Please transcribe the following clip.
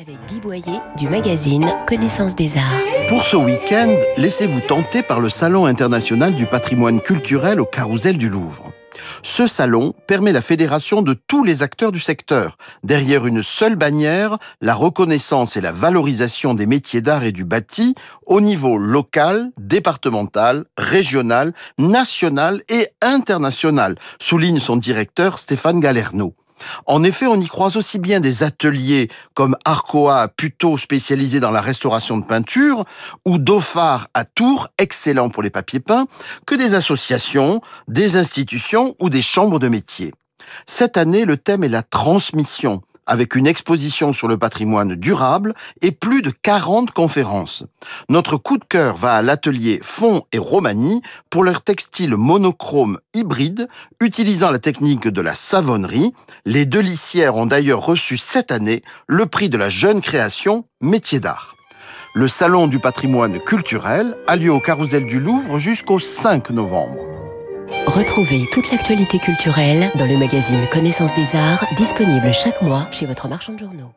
avec Guy Boyer du magazine Connaissance des Arts. Pour ce week-end, laissez-vous tenter par le Salon international du patrimoine culturel au Carrousel du Louvre. Ce salon permet la fédération de tous les acteurs du secteur, derrière une seule bannière, la reconnaissance et la valorisation des métiers d'art et du bâti au niveau local, départemental, régional, national et international, souligne son directeur Stéphane Galerno. En effet, on y croise aussi bien des ateliers comme Arcoa Puto spécialisé dans la restauration de peinture ou Dauphard à Tours, excellent pour les papiers peints, que des associations, des institutions ou des chambres de métiers. Cette année, le thème est la transmission avec une exposition sur le patrimoine durable et plus de 40 conférences. Notre coup de cœur va à l'atelier Fond et Romani pour leur textile monochrome hybride utilisant la technique de la savonnerie. Les deux lissières ont d'ailleurs reçu cette année le prix de la jeune création métier d'art. Le Salon du patrimoine culturel a lieu au Carrousel du Louvre jusqu'au 5 novembre. Retrouvez toute l'actualité culturelle dans le magazine Connaissance des Arts, disponible chaque mois chez votre marchand de journaux.